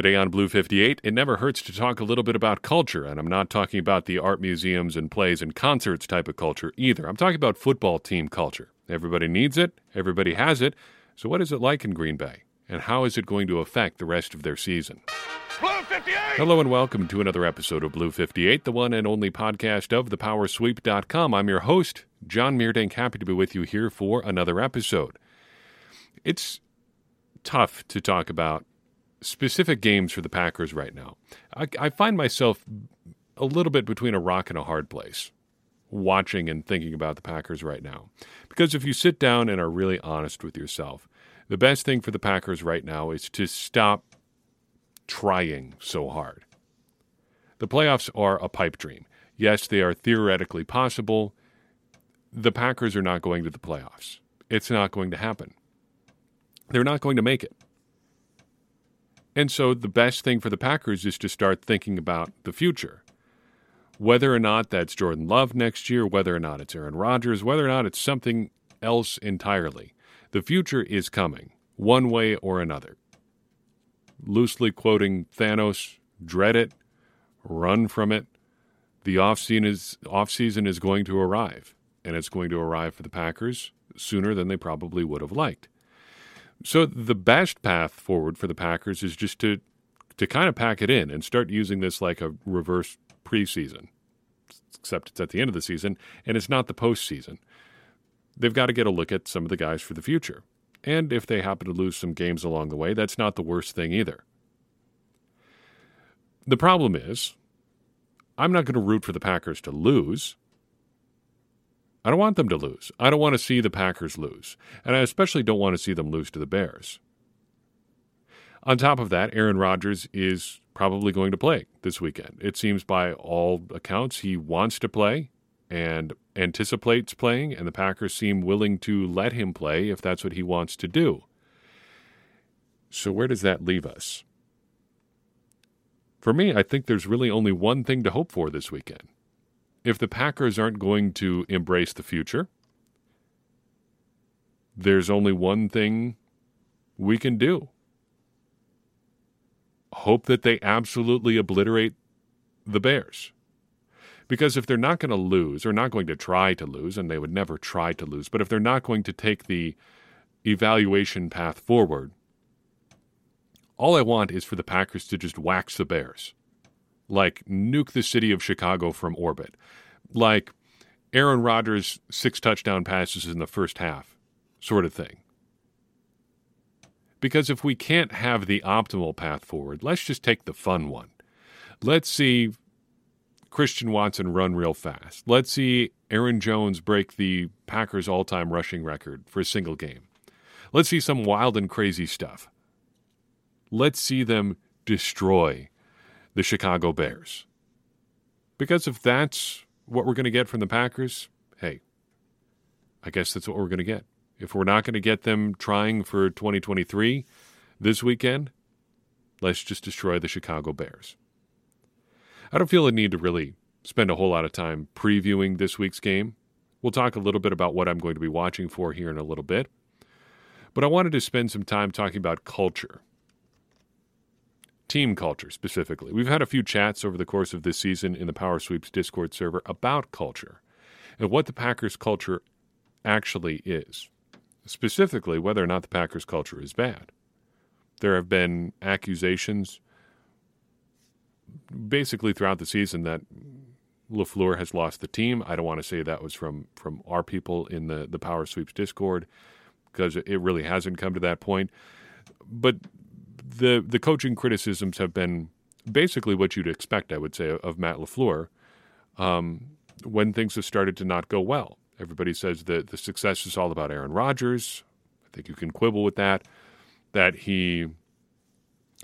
Today on Blue 58, it never hurts to talk a little bit about culture, and I'm not talking about the art museums and plays and concerts type of culture either. I'm talking about football team culture. Everybody needs it, everybody has it. So, what is it like in Green Bay, and how is it going to affect the rest of their season? Blue 58! Hello, and welcome to another episode of Blue 58, the one and only podcast of thepowersweep.com. I'm your host, John Meerdink, happy to be with you here for another episode. It's tough to talk about specific games for the Packers right now. I, I, find myself a little bit between a rock and a hard place watching and thinking about the Packers right now. Because if you sit down and are really honest with yourself, the best thing for the Packers right now is to stop trying so hard. The playoffs are a pipe dream. Yes, they are theoretically possible. The Packers are not going to the playoffs. It's not going to happen. They're not going to make it. And so the best thing for the Packers is to start thinking about the future. Whether or not that's Jordan Love next year, whether or not it's Aaron Rodgers, whether or not it's something else entirely, the future is coming, one way or another. Loosely quoting Thanos, dread it, run from it. The offseason is, offseason is going to arrive, and it's going to arrive for the Packers sooner than they probably would have liked. So the best path forward for the Packers is just to to kind of pack it in and start using this like a reverse preseason. Except it's at the end of the season and it's not the postseason. They've got to get a look at some of the guys for the future. And if they happen to lose some games along the way, that's not the worst thing either. The problem is, I'm not going to root for the Packers to lose. I don't want them to lose. I don't want to see the Packers lose. And I especially don't want to see them lose to the Bears. On top of that, Aaron Rodgers is probably going to play this weekend. It seems by all accounts he wants to play and anticipates playing, and the Packers seem willing to let him play if that's what he wants to do. So, where does that leave us? For me, I think there's really only one thing to hope for this weekend if the Packers aren't going to embrace the future, there's only one thing we can do hope that they absolutely obliterate the Bears. Because if they're not going to lose, or not going to try to lose, and they would never try to lose, but if they're not going to take the evaluation path forward, all I want is for the Packers to just wax the Bears like nuke the city of Chicago from orbit, like Aaron Rodgers' six touchdown passes in the first half, sort of thing. Because if we can't have the optimal path forward, let's just take the fun one. Let's see Christian Watson run real fast. Let's see Aaron Jones break the Packers all time rushing record for a single game. Let's see some wild and crazy stuff. Let's see them destroy the Chicago Bears. Because if that's what we're going to get from the Packers, hey, I guess that's what we're going to get. If we're not going to get them trying for 2023 this weekend, let's just destroy the Chicago Bears. I don't feel a need to really spend a whole lot of time previewing this week's game. We'll talk a little bit about what I'm going to be watching for here in a little bit. But I wanted to spend some time talking about culture team culture specifically. We've had a few chats over the course of this season in the Power Sweeps Discord server about culture and what the Packers culture actually is, specifically whether or not the Packers culture is bad. There have been accusations basically throughout the season that LaFleur has lost the team. I don't want to say that was from from our people in the the Power Sweeps Discord because it really hasn't come to that point. But the the coaching criticisms have been basically what you'd expect, I would say, of Matt LaFleur um, when things have started to not go well. Everybody says that the success is all about Aaron Rodgers. I think you can quibble with that. That he,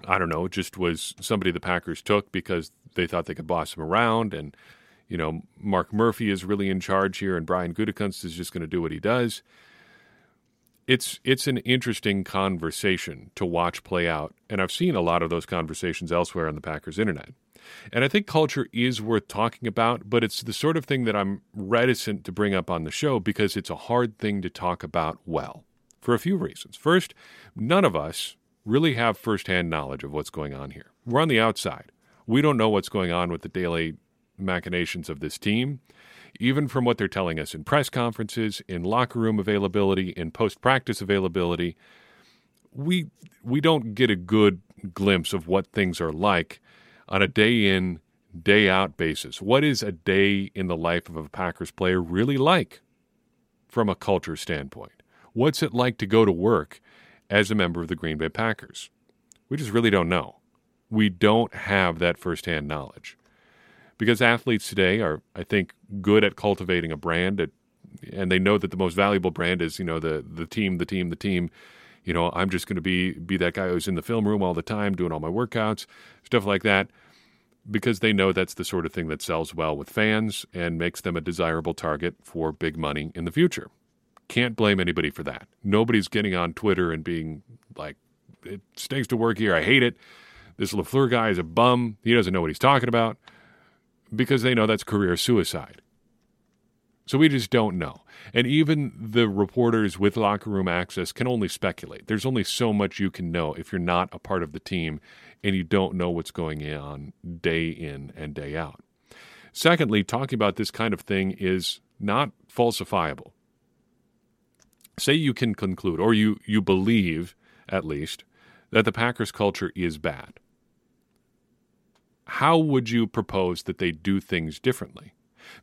I don't know, just was somebody the Packers took because they thought they could boss him around, and you know Mark Murphy is really in charge here, and Brian Gutekunst is just going to do what he does it's it's an interesting conversation to watch play out, and I've seen a lot of those conversations elsewhere on the Packers internet. And I think culture is worth talking about, but it's the sort of thing that I'm reticent to bring up on the show because it's a hard thing to talk about well for a few reasons. First, none of us really have firsthand knowledge of what's going on here. We're on the outside. We don't know what's going on with the daily machinations of this team, even from what they're telling us in press conferences, in locker room availability, in post practice availability. We we don't get a good glimpse of what things are like on a day in, day out basis. What is a day in the life of a Packers player really like from a culture standpoint? What's it like to go to work as a member of the Green Bay Packers? We just really don't know. We don't have that firsthand knowledge. Because athletes today are, I think, good at cultivating a brand, at, and they know that the most valuable brand is, you know, the the team, the team, the team. You know, I'm just going to be be that guy who's in the film room all the time, doing all my workouts, stuff like that, because they know that's the sort of thing that sells well with fans and makes them a desirable target for big money in the future. Can't blame anybody for that. Nobody's getting on Twitter and being like, "It stinks to work here. I hate it." This LaFleur guy is a bum. He doesn't know what he's talking about because they know that's career suicide. So we just don't know. And even the reporters with locker room access can only speculate. There's only so much you can know if you're not a part of the team and you don't know what's going on day in and day out. Secondly, talking about this kind of thing is not falsifiable. Say you can conclude, or you, you believe at least, that the Packers culture is bad how would you propose that they do things differently?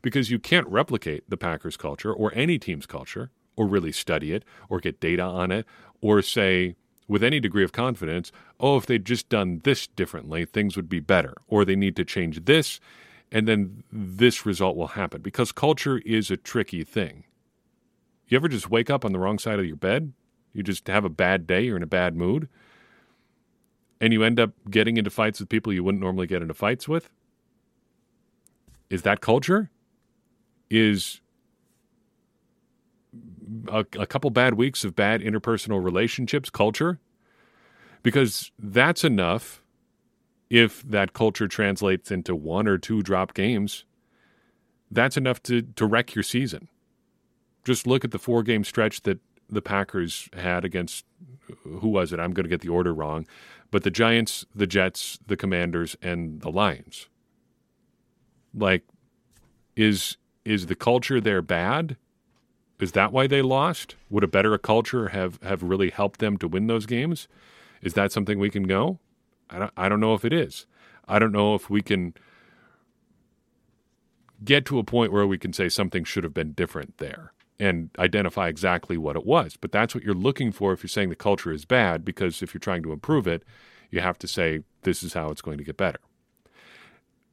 Because you can't replicate the Packers culture or any team's culture, or really study it, or get data on it, or say with any degree of confidence, oh, if they'd just done this differently, things would be better, or they need to change this, and then this result will happen. Because culture is a tricky thing. You ever just wake up on the wrong side of your bed? You just have a bad day, you're in a bad mood and you end up getting into fights with people you wouldn't normally get into fights with? Is that culture? Is a, a, couple bad weeks of bad interpersonal relationships culture? Because that's enough if that culture translates into one or two drop games. That's enough to, to wreck your season. Just look at the four game stretch that the Packers had against who was it? I'm going to get the order wrong but the Giants, the Jets, the Commanders, and the Lions. Like, is is the culture there bad? Is that why they lost? Would a better culture have, have really helped them to win those games? Is that something we can go? I don't, I don't know if it is. I don't know if we can get to a point where we can say something should have been different there and identify exactly what it was. But that's what you're looking for if you're saying the culture is bad, because if you're trying to improve it, you have to say, this is how it's going to get better.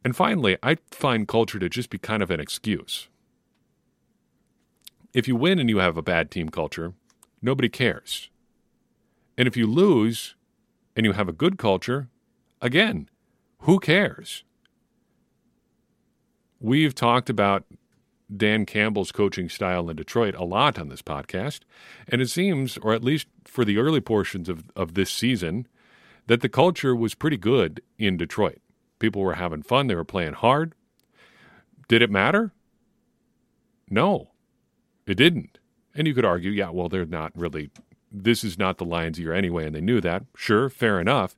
And finally, I find culture to just be kind of an excuse. If you win and you have a bad team culture, nobody cares. And if you lose and you have a good culture, again, who cares? We've talked about Dan Campbell's coaching style in Detroit a lot on this podcast. And it seems, or at least for the early portions of, of this season, that the culture was pretty good in Detroit. People were having fun, they were playing hard. Did it matter? No, it didn't. And you could argue, yeah, well, they're not really, this is not the Lions year anyway, and they knew that. Sure, fair enough.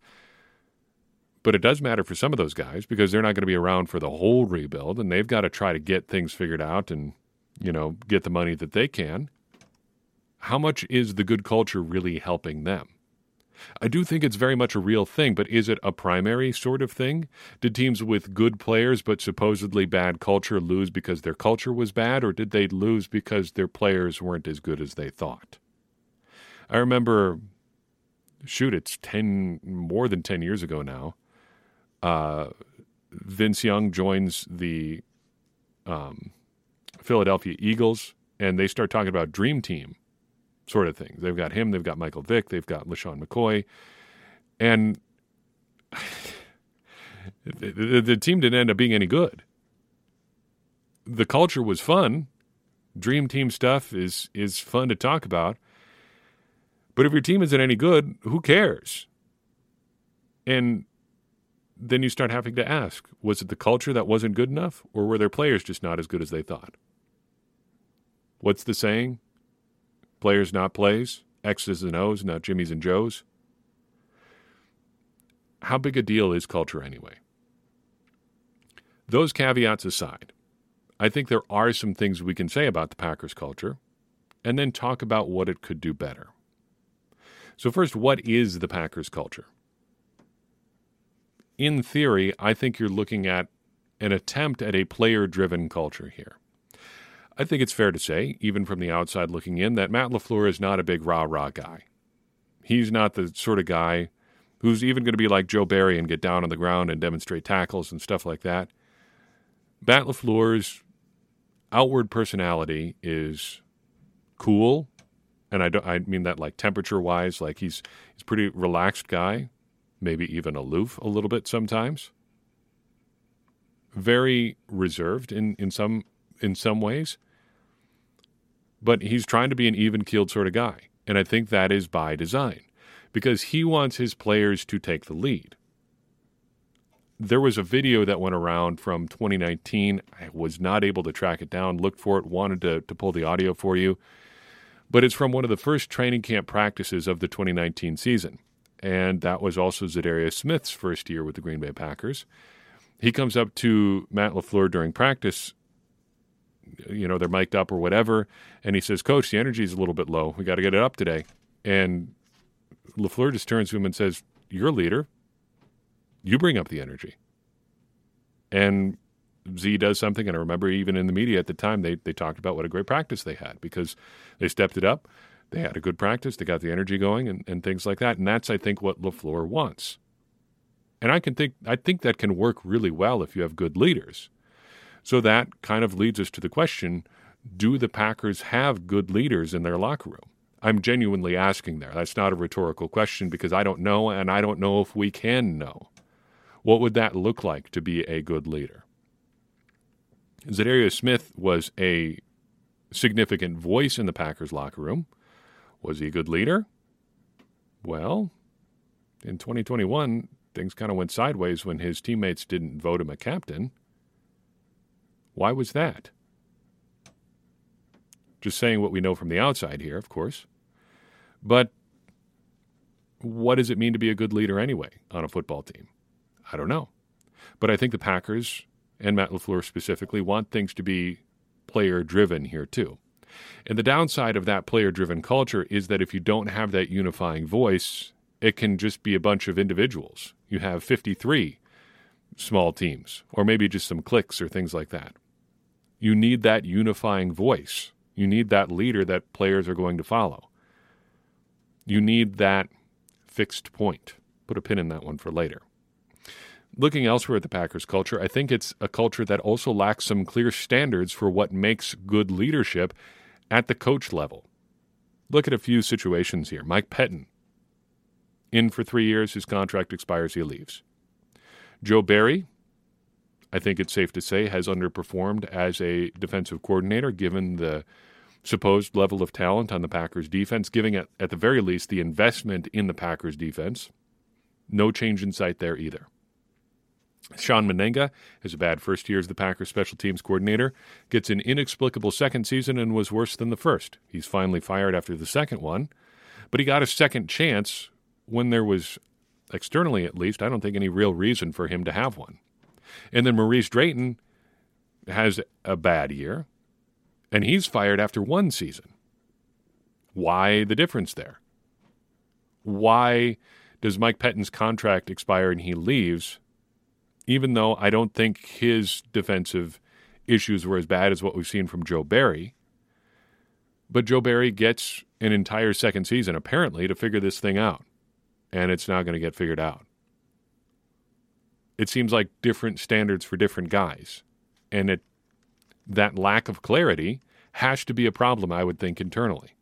But it does matter for some of those guys because they're not going to be around for the whole rebuild and they've got to try to get things figured out and, you know, get the money that they can. How much is the good culture really helping them? I do think it's very much a real thing, but is it a primary sort of thing? Did teams with good players but supposedly bad culture lose because their culture was bad, or did they lose because their players weren't as good as they thought? I remember, shoot, it's 10, more than 10 years ago now uh, Vince Young joins the um, Philadelphia Eagles, and they start talking about Dream Team sort of things. They've got him, they've got Michael Vick, they've got LeSean McCoy, and the, the, the team didn't end up being any good. The culture was fun. Dream team stuff is is fun to talk about. But if your team isn't any good, who cares? And then you start having to ask was it the culture that wasn't good enough, or were their players just not as good as they thought? What's the saying? Players, not plays. X's and O's, not Jimmy's and Joe's. how big a deal is culture anyway? Those caveats aside, I think there are some things we can say about the Packers culture and then talk about what it could do better. So, first, what is the Packers culture? In theory, I think you're looking at an attempt at a player driven culture here. I think it's fair to say, even from the outside looking in, that Matt LaFleur is not a big rah rah guy. He's not the sort of guy who's even going to be like Joe Barry and get down on the ground and demonstrate tackles and stuff like that. Matt LaFleur's outward personality is cool, and I I mean that like temperature wise, like he's he's a pretty relaxed guy, maybe even aloof a little bit sometimes. Very reserved in, in some in some ways. But he's trying to be an even keeled sort of guy. And I think that is by design because he wants his players to take the lead. There was a video that went around from 2019. I was not able to track it down, looked for it, wanted to, to pull the audio for you. But it's from one of the first training camp practices of the 2019 season. And that was also Za'Darius Smith's first year with the Green Bay Packers. He comes up to Matt LaFleur during practice you know, they're mic'd up or whatever. And he says, Coach, the energy is a little bit low. We got to get it up today. And LaFleur just turns to him and says, You're a leader. You bring up the energy. And Z does something, and I remember even in the media at the time, they, they talked about what a great practice they had because they stepped it up. They had a good practice. They got the energy going and, and things like that. And that's, I think, what LaFleur wants. And I can think I think that can work really well if you have good leaders. So that kind of leads us to the question do the Packers have good leaders in their locker room? I'm genuinely asking there. That's not a rhetorical question because I don't know, and I don't know if we can know. What would that look like to be a good leader? Za'Darius Smith was a significant voice in the Packers locker room. Was he a good leader? Well, in 2021, things kind of went sideways when his teammates didn't vote him a captain. Why was that? Just saying what we know from the outside here, of course. But what does it mean to be a good leader anyway on a football team? I don't know. But I think the Packers and Matt LaFleur specifically want things to be player driven here too. And the downside of that player driven culture is that if you don't have that unifying voice, it can just be a bunch of individuals. You have 53 small teams, or maybe just some cliques or things like that you need that unifying voice. You need that leader that players are going to follow. You need that fixed point. Put a pin in that one for later. Looking elsewhere at the Packers culture, I think it's a culture that also lacks some clear standards for what makes good leadership at the coach level. Look at a few situations here. Mike Pettine, in for three years, his contract expires, he leaves. Joe Barry, I think it's safe to say, has underperformed as a defensive coordinator given the supposed level of talent on the Packers defense, giving at the very least, the investment in the Packers defense. No change in sight there either. Shawn Mennenga has a bad first year as the Packers special teams coordinator, gets an inexplicable second season and was worse than the first. He's finally fired after the second one, but he got a second chance when there was, externally at least, I don't think any real reason for him to have one. And then Maurice Drayton has a bad year, and he's fired after one season. Why the difference there? Why does Mike Pettine's contract expire and he leaves, even though I don't think his defensive issues were as bad as what we've seen from Joe Barry? But Joe Barry gets an entire second season, apparently, to figure this thing out. And it's not going to get figured out it seems like different standards for different guys. And it that lack of clarity has to be a problem, I would think, internally.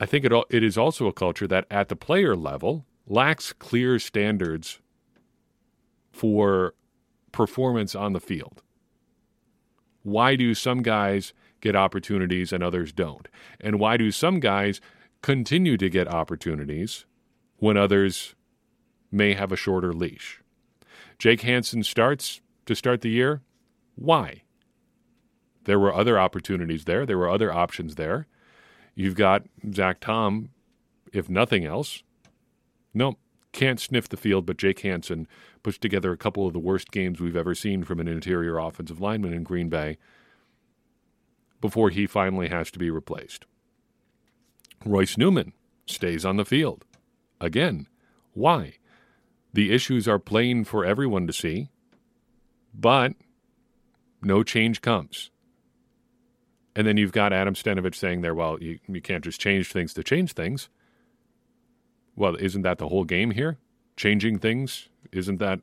I think it, it is also a culture that at the player level lacks clear standards for performance on the field. Why do some guys get opportunities and others don't? And why do some guys continue to get opportunities when others may have a shorter leash? Jake Hanson starts to start the year. Why? There were other opportunities there. There were other options there. You've got Zach Tom, if nothing else. No, can't sniff the field, but Jake Hanson puts together a couple of the worst games we've ever seen from an interior offensive lineman in Green Bay before he finally has to be replaced. Royce Newman stays on the field. Again, why? The issues are plain for everyone to see, but no change comes. And then you've got Adam Stenavich saying there, well, you, you can't just change things to change things. Well, isn't that the whole game here? Changing things? Isn't that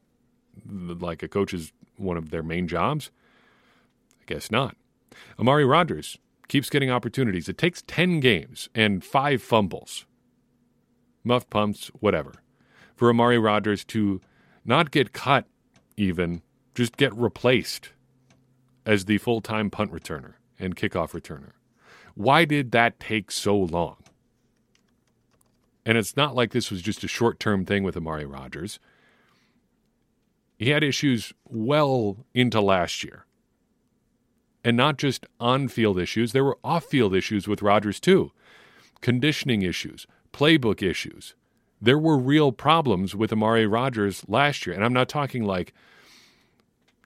like a coach's one of their main jobs? I guess not. Amari Rodgers keeps getting opportunities. It takes 10 games and five fumbles, muffed pumps, whatever, for Amari Rodgers to not get cut even, just get replaced as the full time punt returner and kickoff returner. Why did that take so long? And it's not like this was just a short term thing with Amari Rodgers. He had issues well into last year. And not just on field issues, there were off field issues with Rodgers too conditioning issues, playbook issues. There were real problems with Amari Rodgers last year. And I'm not talking like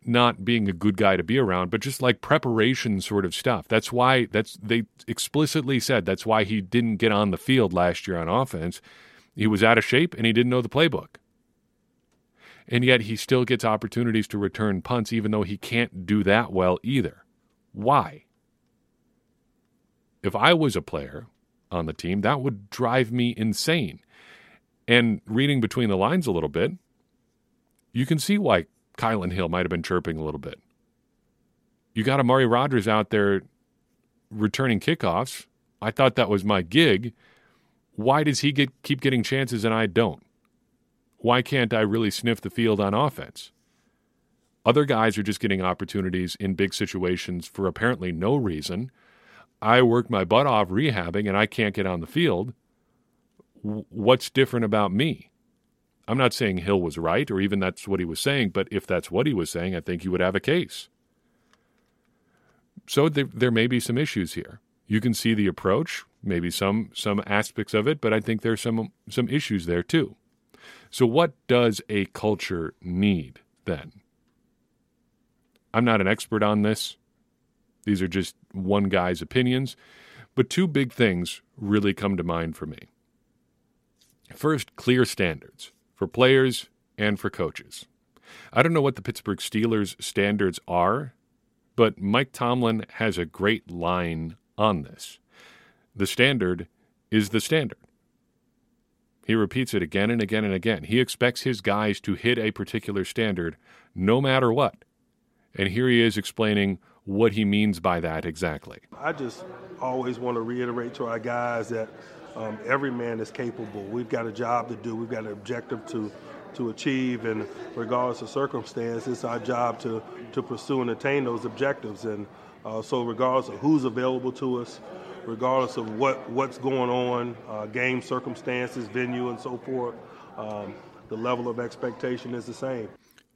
not being a good guy to be around, but just like preparation sort of stuff. That's why that's they explicitly said that's why he didn't get on the field last year on offense. He was out of shape and he didn't know the playbook. And yet he still gets opportunities to return punts even though he can't do that well either. Why? If I was a player on the team, that would drive me insane. And reading between the lines a little bit, you can see why Kylin Hill might have been chirping a little bit. You got Amari Rodgers out there returning kickoffs. I thought that was my gig. Why does he get keep getting chances and I don't? Why can't I really sniff the field on offense? Other guys are just getting opportunities in big situations for apparently no reason. I worked my butt off rehabbing and I can't get on the field. What's different about me? I'm not saying Hill was right or even that's what he was saying, but if that's what he was saying, I think he would have a case. So there, there may be some issues here. You can see the approach, maybe some some aspects of it, but I think there's some some issues there too. So what does a culture need then? I'm not an expert on this. These are just one guy's opinions, but two big things really come to mind for me. First, clear standards for players and for coaches. I don't know what the Pittsburgh Steelers standards are, but Mike Tomlin has a great line on this. The standard is the standard. He repeats it again and again and again. He expects his guys to hit a particular standard no matter what. And here he is explaining what he means by that exactly. I just always want to reiterate to our guys that um, every man is capable. We've got a job to do. We've got an objective to to achieve, and regardless of circumstance, it's our job to to pursue and attain those objectives. And uh, so, regardless of who's available to us, regardless of what what's going on, uh, game circumstances, venue, and so forth, um, the level of expectation is the same.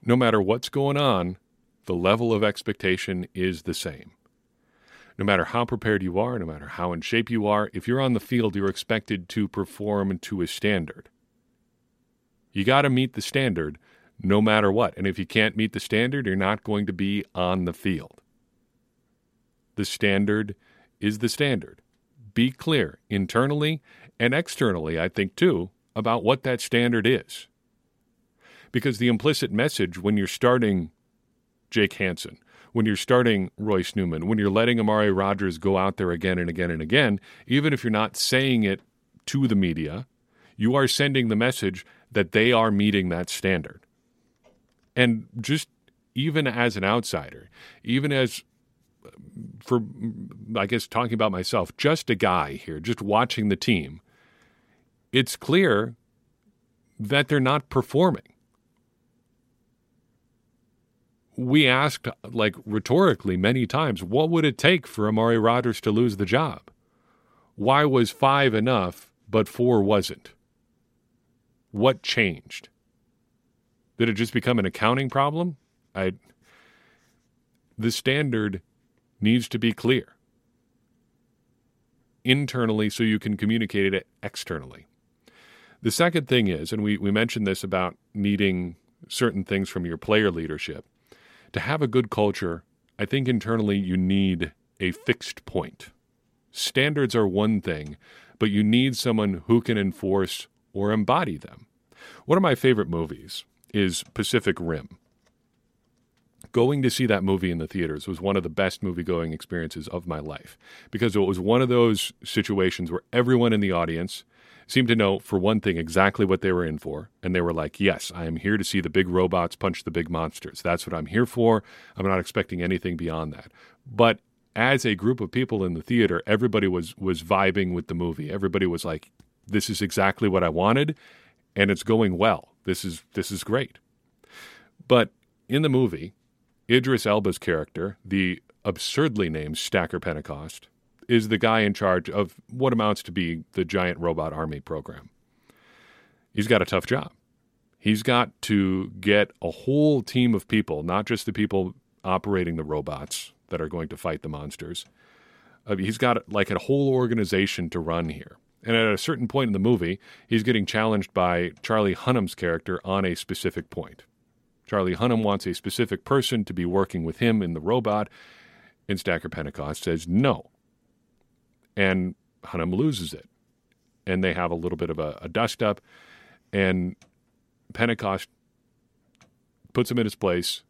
No matter what's going on, the level of expectation is the same no matter how prepared you are, no matter how in shape you are, if you're on the field, you're expected to perform to a standard. You got to meet the standard no matter what. And if you can't meet the standard, you're not going to be on the field. The standard is the standard. Be clear internally and externally, I think, too, about what that standard is. Because the implicit message when you're starting Jake Hanson, when you're starting Royce Newman, when you're letting Amari Rodgers go out there again and again and again, even if you're not saying it to the media, you are sending the message that they are meeting that standard. And just even as an outsider, even as for I guess talking about myself, just a guy here, just watching the team, it's clear that they're not performing we asked, like rhetorically, many times, what would it take for Amari Rodgers to lose the job? Why was five enough, but four wasn't? What changed? Did it just become an accounting problem? I. The standard needs to be clear internally so you can communicate it externally. The second thing is, and we, we mentioned this about needing certain things from your player leadership. To have a good culture, I think internally you need a fixed point. Standards are one thing, but you need someone who can enforce or embody them. One of my favorite movies is Pacific Rim. Going to see that movie in the theaters was one of the best movie going experiences of my life because it was one of those situations where everyone in the audience seemed to know, for one thing, exactly what they were in for. And they were like, Yes, I am here to see the big robots punch the big monsters. That's what I'm here for. I'm not expecting anything beyond that. But as a group of people in the theater, everybody was was vibing with the movie. Everybody was like, "This is exactly what I wanted, and it's going well. This is this is great." But in the movie, Idris Elba's character, the absurdly named Stacker Pentecost, is the guy in charge of what amounts to be the giant robot army program. He's got a tough job. He's got to get a whole team of people, not just the people operating the robots, that are going to fight the monsters. Uh, he's got like a whole organization to run here. And at a certain point in the movie, he's getting challenged by Charlie Hunnam's character on a specific point. Charlie Hunnam wants a specific person to be working with him in the robot, and Stacker Pentecost says no. And Hunnam loses it. And they have a little bit of a, a dust up, and Pentecost puts him in his place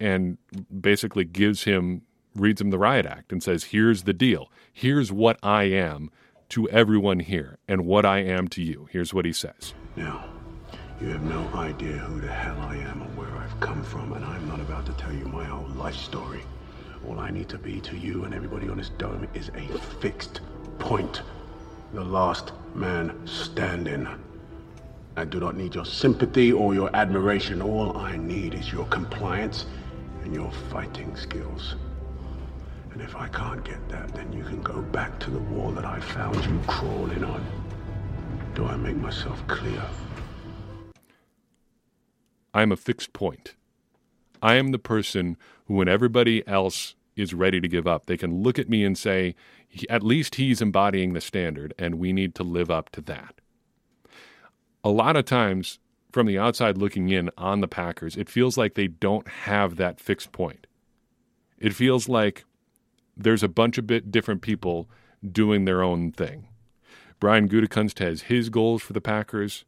and basically gives him, reads him the riot act and says, Here's the deal. Here's what I am to everyone here and what I am to you. Here's what he says. Now, you have no idea who the hell I am or where I've come from, and I'm not about to tell you my whole life story. All I need to be to you and everybody on this dome is a fixed point. The last man standing. I do not need your sympathy or your admiration. All I need is your compliance and your fighting skills. And if I can't get that, then you can go back to the wall that I found you crawling on. Do I make myself clear? I am a fixed point. I am the person who, when everybody else is ready to give up, they can look at me and say, at least he's embodying the standard, and we need to live up to that. A lot of times, from the outside looking in on the Packers, it feels like they don't have that fixed point. It feels like there's a bunch of bit different people doing their own thing. Brian Gutekunst has his goals for the Packers.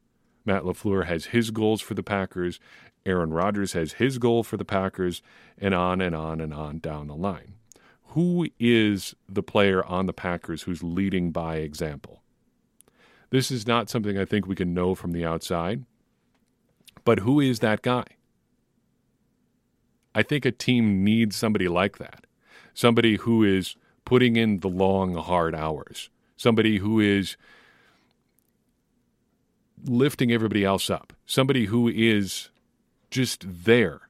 Matt LaFleur has his goals for the Packers. Aaron Rodgers has his goal for the Packers, and on and on and on down the line. Who is the player on the Packers who's leading by example? This is not something I think we can know from the outside. But who is that guy? I think a team needs somebody like that. Somebody who is putting in the long, hard hours. Somebody who is lifting everybody else up. Somebody who is just there.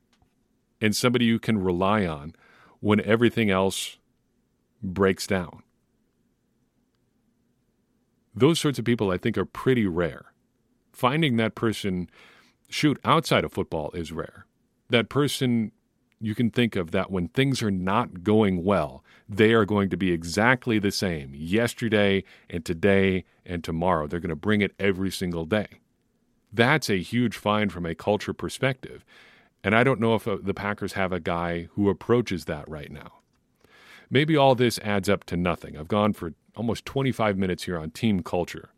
And somebody you can rely on when everything else breaks down. Those sorts of people, I think, are pretty rare. Finding that person shoot outside of football is rare. That person you can think of that when things are not going well, they are going to be exactly the same yesterday and today and tomorrow. They're going to bring it every single day. That's a huge find from a culture perspective. And I don't know if uh, the Packers have a guy who approaches that right now. Maybe all this adds up to nothing. I've gone for almost 25 minutes here on team culture,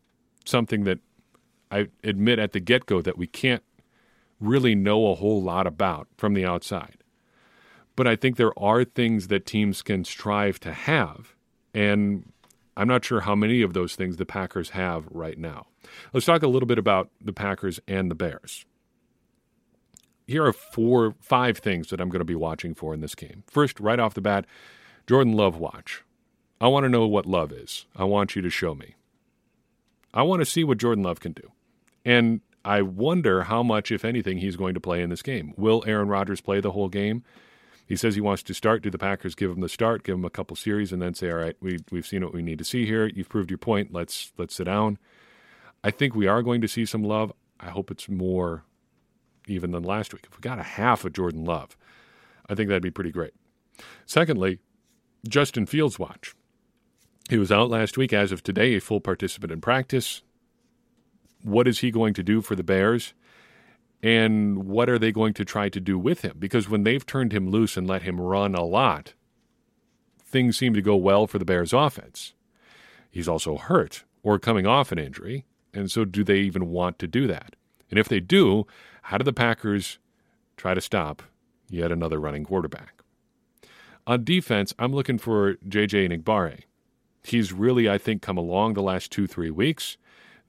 something that I admit at the get go that we can't really know a whole lot about from the outside. But I think there are things that teams can strive to have. And I'm not sure how many of those things the Packers have right now. Let's talk a little bit about the Packers and the Bears. Here are four, five things that I'm going to be watching for in this game. First, right off the bat, Jordan Love watch. I want to know what love is. I want you to show me. I want to see what Jordan Love can do. And I wonder how much, if anything, he's going to play in this game. Will Aaron Rodgers play the whole game? He says he wants to start. Do the Packers give him the start, give him a couple series, and then say, "All right, we we've seen what we need to see here. You've proved your point. Let's let's sit down." I think we are going to see some love. I hope it's more even than last week. If we got a half of Jordan Love, I think that'd be pretty great. Secondly, Justin Fields watch. He was out last week. As of today, a full participant in practice what is he going to do for the Bears? And what are they going to try to do with him? Because when they've turned him loose and let him run a lot, things seem to go well for the Bears offense. He's also hurt or coming off an injury. And so, do they even want to do that? And if they do, how do the Packers try to stop yet another running quarterback? On defense, I'm looking for JJ Enagbare. He's really, I think, come along the last two, three weeks.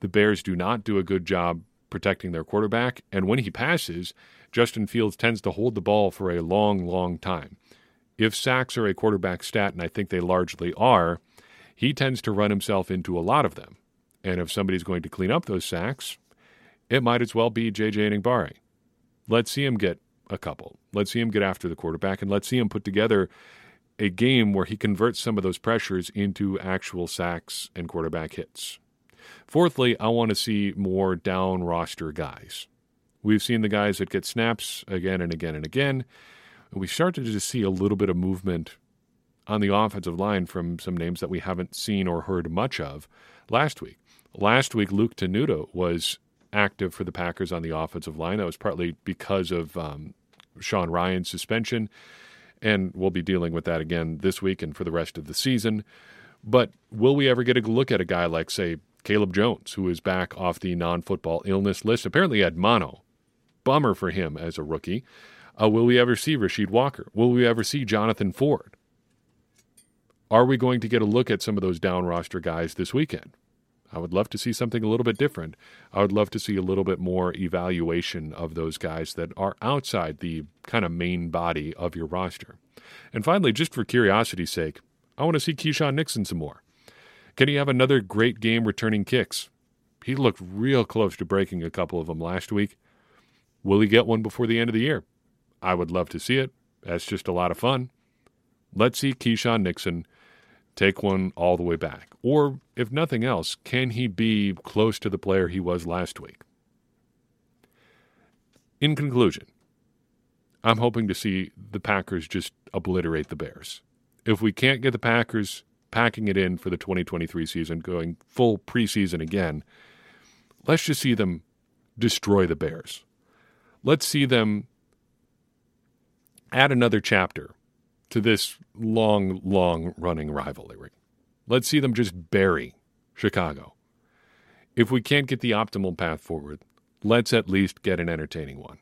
The Bears do not do a good job protecting their quarterback. And when he passes, Justin Fields tends to hold the ball for a long, long time. If sacks are a quarterback stat, and I think they largely are, he tends to run himself into a lot of them. And if somebody's going to clean up those sacks, it might as well be JJ Enagbare. Let's see him get a couple. Let's see him get after the quarterback, and let's see him put together a game where he converts some of those pressures into actual sacks and quarterback hits. Fourthly, I want to see more down roster guys. We've seen the guys that get snaps again and again and again. We started to see a little bit of movement on the offensive line from some names that we haven't seen or heard much of last week. Last week, Luke Tenuta was active for the Packers on the offensive line. That was partly because of um, Sean Rhyan's suspension, and we'll be dealing with that again this week and for the rest of the season. But will we ever get a look at a guy like, say, Caleb Jones, who is back off the non football illness list? Apparently had mono. Bummer for him as a rookie. Uh, will we ever see Rasheed Walker? Will we ever see Jonathan Ford? Are we going to get a look at some of those down roster guys this weekend? I would love to see something a little bit different. I would love to see a little bit more evaluation of those guys that are outside the kind of main body of your roster. And finally, just for curiosity's sake, I want to see Keisean Nixon some more. Can he have another great game returning kicks? He looked real close to breaking a couple of them last week. Will he get one before the end of the year? I would love to see it. That's just a lot of fun. Let's see Keisean Nixon take one all the way back? Or, if nothing else, can he be close to the player he was last week? In conclusion, I'm hoping to see the Packers just obliterate the Bears. If we can't get the Packers packing it in for the 2023 season, going full preseason again, let's just see them destroy the Bears. Let's see them add another chapter to this long, long running rivalry. Let's see them just bury Chicago. If we can't get the optimal path forward, let's at least get an entertaining one.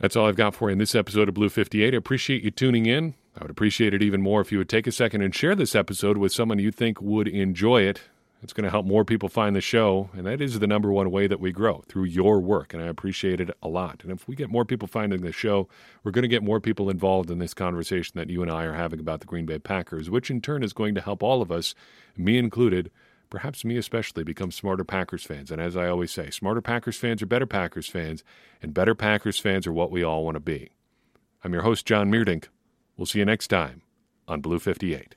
That's all I've got for you in this episode of Blue 58. I appreciate you tuning in. I would appreciate it even more if you would take a second and share this episode with someone you think would enjoy it. It's going to help more people find the show, and that is the number one way that we grow through your work, and I appreciate it a lot. And if we get more people finding the show, we're going to get more people involved in this conversation that you and I are having about the Green Bay Packers, which in turn is going to help all of us, me included, perhaps me especially, become smarter Packers fans. And as I always say, smarter Packers fans are better Packers fans, and better Packers fans are what we all want to be. I'm your host, John Meerdink. We'll see you next time on Blue 58.